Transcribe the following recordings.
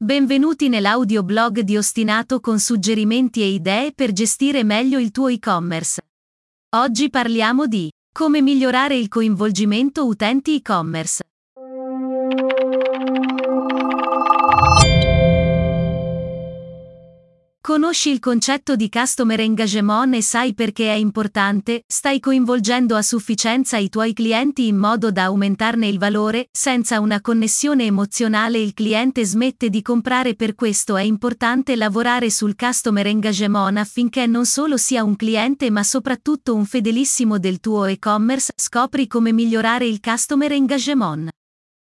Benvenuti nell'audioblog di Ostinato con suggerimenti e idee per gestire meglio il tuo e-commerce. Oggi parliamo di come migliorare il coinvolgimento utenti e-commerce. Conosci il concetto di customer engagement e sai perché è importante? Stai coinvolgendo a sufficienza i tuoi clienti in modo da aumentarne il valore? Senza una connessione emozionale il cliente smette di comprare per questo è importante lavorare sul customer engagement affinché non solo sia un cliente ma soprattutto un fedelissimo del tuo e-commerce. Scopri come migliorare il customer engagement.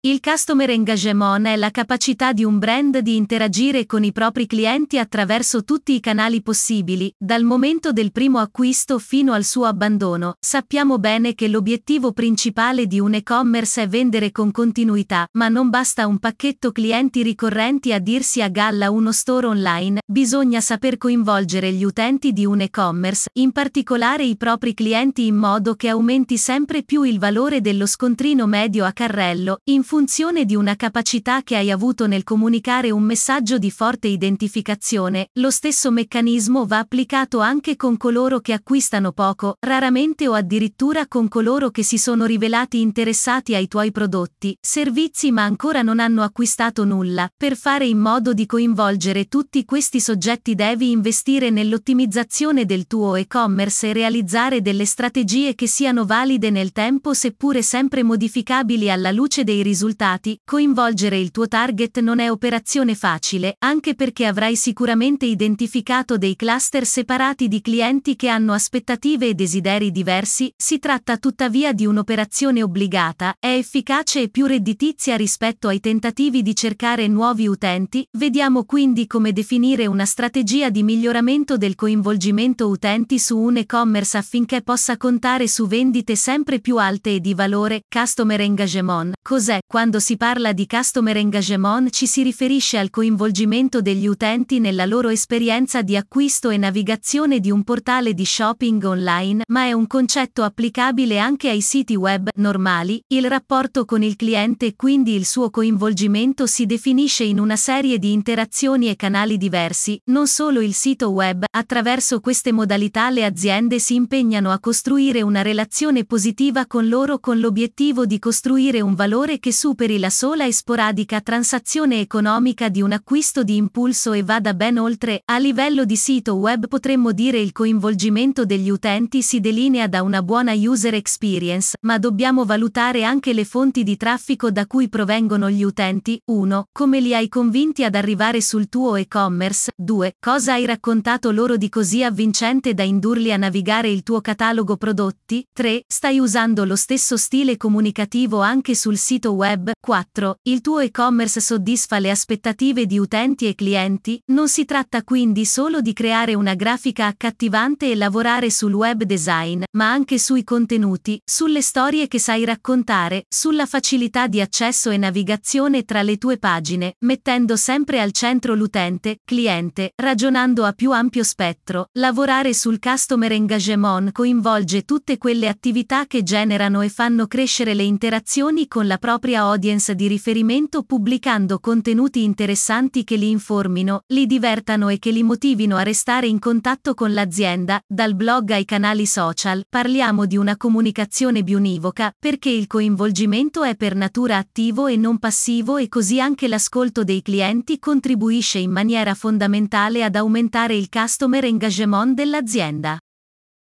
Il customer engagement è la capacità di un brand di interagire con i propri clienti attraverso tutti i canali possibili, dal momento del primo acquisto fino al suo abbandono. Sappiamo bene che l'obiettivo principale di un e-commerce è vendere con continuità, ma non basta un pacchetto clienti ricorrenti a dirsi a galla uno store online, bisogna saper coinvolgere gli utenti di un e-commerce, in particolare i propri clienti in modo che aumenti sempre più il valore dello scontrino medio a carrello, in funzione di una capacità che hai avuto nel comunicare un messaggio di forte identificazione, lo stesso meccanismo va applicato anche con coloro che acquistano poco, raramente o addirittura con coloro che si sono rivelati interessati ai tuoi prodotti, servizi ma ancora non hanno acquistato nulla. Per fare in modo di coinvolgere tutti questi soggetti devi investire nell'ottimizzazione del tuo e-commerce e realizzare delle strategie che siano valide nel tempo seppure sempre modificabili alla luce dei risultati risultati, coinvolgere il tuo target non è operazione facile, anche perché avrai sicuramente identificato dei cluster separati di clienti che hanno aspettative e desideri diversi, si tratta tuttavia di un'operazione obbligata, è efficace e più redditizia rispetto ai tentativi di cercare nuovi utenti, vediamo quindi come definire una strategia di miglioramento del coinvolgimento utenti su un e-commerce affinché possa contare su vendite sempre più alte e di valore, customer engagement. Cos'è? Quando si parla di customer engagement ci si riferisce al coinvolgimento degli utenti nella loro esperienza di acquisto e navigazione di un portale di shopping online, ma è un concetto applicabile anche ai siti web normali. Il rapporto con il cliente quindi il suo coinvolgimento si definisce in una serie di interazioni e canali diversi, non solo il sito web, attraverso queste modalità le aziende si impegnano a costruire una relazione positiva con loro con l'obiettivo di costruire un valore che superi la sola e sporadica transazione economica di un acquisto di impulso e vada ben oltre, a livello di sito web potremmo dire il coinvolgimento degli utenti si delinea da una buona user experience, ma dobbiamo valutare anche le fonti di traffico da cui provengono gli utenti, 1. Come li hai convinti ad arrivare sul tuo e-commerce, 2. Cosa hai raccontato loro di così avvincente da indurli a navigare il tuo catalogo prodotti, 3. Stai usando lo stesso stile comunicativo anche sul sito web web. 4. Il tuo e-commerce soddisfa le aspettative di utenti e clienti, non si tratta quindi solo di creare una grafica accattivante e lavorare sul web design, ma anche sui contenuti, sulle storie che sai raccontare, sulla facilità di accesso e navigazione tra le tue pagine, mettendo sempre al centro l'utente, cliente, ragionando a più ampio spettro. Lavorare sul customer engagement coinvolge tutte quelle attività che generano e fanno crescere le interazioni con la propria audience di riferimento pubblicando contenuti interessanti che li informino, li divertano e che li motivino a restare in contatto con l'azienda, dal blog ai canali social, parliamo di una comunicazione bionivoca, perché il coinvolgimento è per natura attivo e non passivo e così anche l'ascolto dei clienti contribuisce in maniera fondamentale ad aumentare il customer engagement dell'azienda.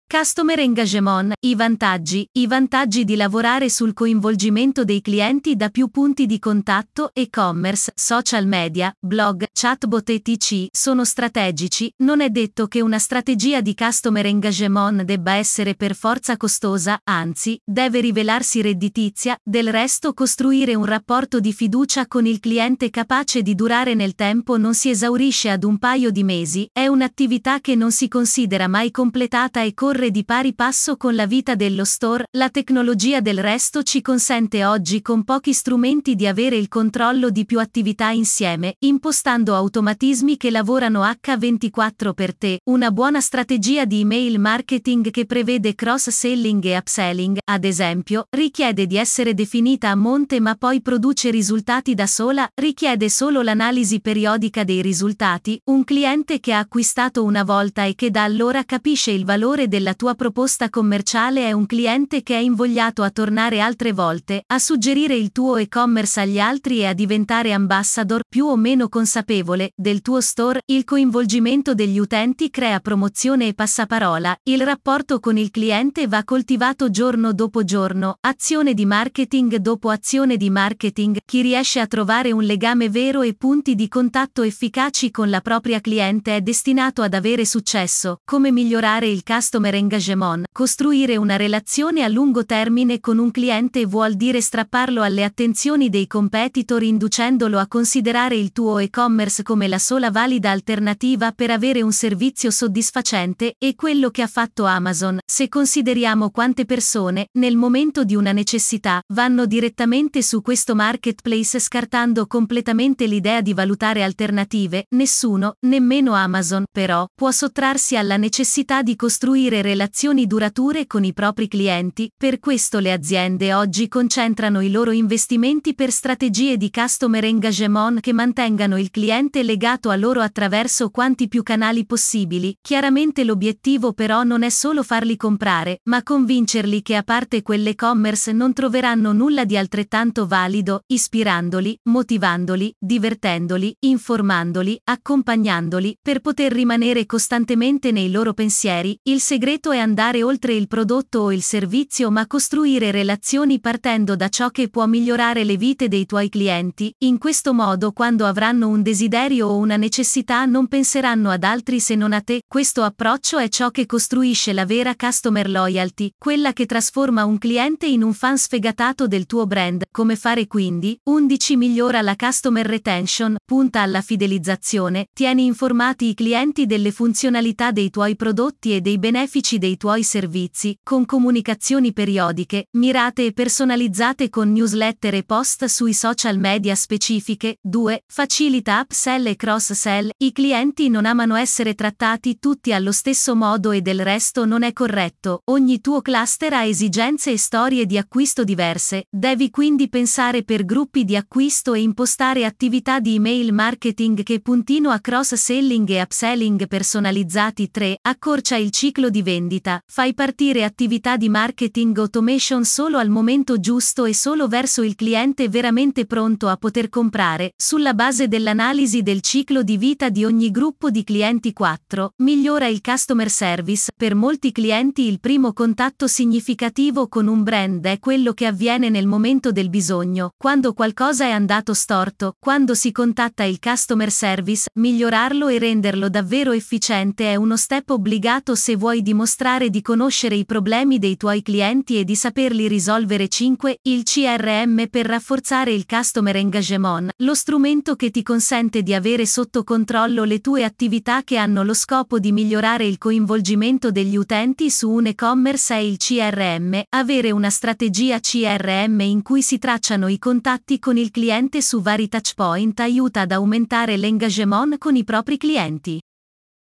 Customer Engagement, i vantaggi, i vantaggi di lavorare sul coinvolgimento dei clienti da più punti di contatto, e-commerce, social media, blog, chatbot etc. sono strategici, non è detto che una strategia di Customer Engagement debba essere per forza costosa, anzi, deve rivelarsi redditizia, del resto costruire un rapporto di fiducia con il cliente capace di durare nel tempo non si esaurisce ad un paio di mesi, è un'attività che non si considera mai completata e corre corre di pari passo con la vita dello store, la tecnologia del resto ci consente oggi con pochi strumenti di avere il controllo di più attività insieme, impostando automatismi che lavorano H24 per te, una buona strategia di email marketing che prevede cross-selling e upselling, ad esempio, richiede di essere definita a monte ma poi produce risultati da sola, richiede solo l'analisi periodica dei risultati, un cliente che ha acquistato una volta e che da allora capisce il valore della tua proposta commerciale è un cliente che è invogliato a tornare altre volte, a suggerire il tuo e-commerce agli altri e a diventare ambassador, più o meno consapevole, del tuo store, il coinvolgimento degli utenti crea promozione e passaparola, il rapporto con il cliente va coltivato giorno dopo giorno, azione di marketing dopo azione di marketing, chi riesce a trovare un legame vero e punti di contatto efficaci con la propria cliente è destinato ad avere successo, come migliorare il customer engagement, costruire una relazione a lungo termine con un cliente vuol dire strapparlo alle attenzioni dei competitor inducendolo a considerare il tuo e-commerce come la sola valida alternativa per avere un servizio soddisfacente, e quello che ha fatto Amazon, se consideriamo quante persone, nel momento di una necessità, vanno direttamente su questo marketplace scartando completamente l'idea di valutare alternative, nessuno, nemmeno Amazon, però, può sottrarsi alla necessità di costruire relazioni durature con i propri clienti, per questo le aziende oggi concentrano i loro investimenti per strategie di customer engagement che mantengano il cliente legato a loro attraverso quanti più canali possibili, chiaramente l'obiettivo però non è solo farli comprare, ma convincerli che a parte quell'e-commerce non troveranno nulla di altrettanto valido, ispirandoli, motivandoli, divertendoli, informandoli, accompagnandoli, per poter rimanere costantemente nei loro pensieri, il segreto è andare oltre il prodotto o il servizio ma costruire relazioni partendo da ciò che può migliorare le vite dei tuoi clienti, in questo modo quando avranno un desiderio o una necessità non penseranno ad altri se non a te, questo approccio è ciò che costruisce la vera customer loyalty, quella che trasforma un cliente in un fan sfegatato del tuo brand, come fare quindi, 11 migliora la customer retention, punta alla fidelizzazione, tieni informati i clienti delle funzionalità dei tuoi prodotti e dei benefici dei tuoi servizi, con comunicazioni periodiche, mirate e personalizzate con newsletter e post sui social media specifiche. 2. Facilita upsell e cross-sell. I clienti non amano essere trattati tutti allo stesso modo e del resto non è corretto. Ogni tuo cluster ha esigenze e storie di acquisto diverse, devi quindi pensare per gruppi di acquisto e impostare attività di email marketing che puntino a cross-selling e upselling personalizzati. 3. Accorcia il ciclo di vendita. Fai partire attività di marketing automation solo al momento giusto e solo verso il cliente veramente pronto a poter comprare, sulla base dell'analisi del ciclo di vita di ogni gruppo di clienti 4. Migliora il customer service. Per molti clienti il primo contatto significativo con un brand è quello che avviene nel momento del bisogno, quando qualcosa è andato storto, quando si contatta il customer service, migliorarlo e renderlo davvero efficiente è uno step obbligato se vuoi dimostrare di conoscere i problemi dei tuoi clienti e di saperli risolvere 5. Il CRM per rafforzare il customer engagement, lo strumento che ti consente di avere sotto controllo le tue attività che hanno lo scopo di migliorare il coinvolgimento degli utenti su un e-commerce è il CRM, avere una strategia CRM in cui si tracciano i contatti con il cliente su vari touchpoint aiuta ad aumentare l'engagement con i propri clienti.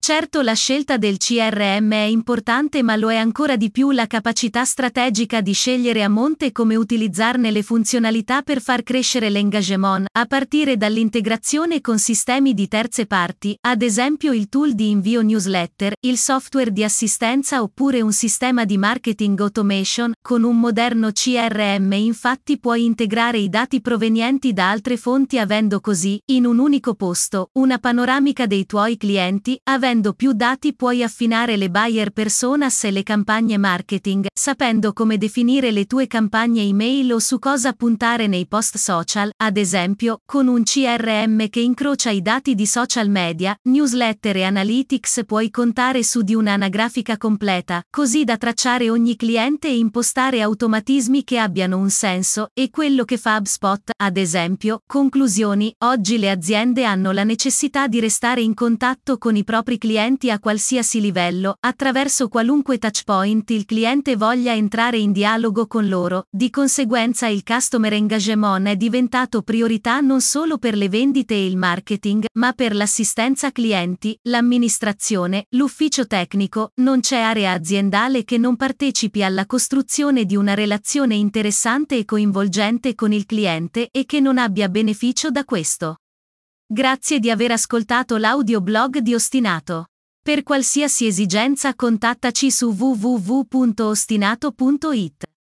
Certo la scelta del CRM è importante ma lo è ancora di più la capacità strategica di scegliere a monte come utilizzarne le funzionalità per far crescere l'engagement, a partire dall'integrazione con sistemi di terze parti, ad esempio il tool di invio newsletter, il software di assistenza oppure un sistema di marketing automation, con un moderno CRM infatti puoi integrare i dati provenienti da altre fonti avendo così, in un unico posto, una panoramica dei tuoi clienti, avendo Avendo più dati puoi affinare le buyer personas e le campagne marketing, sapendo come definire le tue campagne email o su cosa puntare nei post social, ad esempio, con un CRM che incrocia i dati di social media, newsletter e analytics puoi contare su di un'anagrafica completa, così da tracciare ogni cliente e impostare automatismi che abbiano un senso, e quello che fa HubSpot, ad esempio, conclusioni, oggi le aziende hanno la necessità di restare in contatto con i propri clienti a qualsiasi livello, attraverso qualunque touchpoint il cliente voglia entrare in dialogo con loro, di conseguenza il customer engagement è diventato priorità non solo per le vendite e il marketing, ma per l'assistenza clienti, l'amministrazione, l'ufficio tecnico, non c'è area aziendale che non partecipi alla costruzione di una relazione interessante e coinvolgente con il cliente e che non abbia beneficio da questo. Grazie di aver ascoltato l'audioblog di Ostinato. Per qualsiasi esigenza contattaci su www.ostinato.it.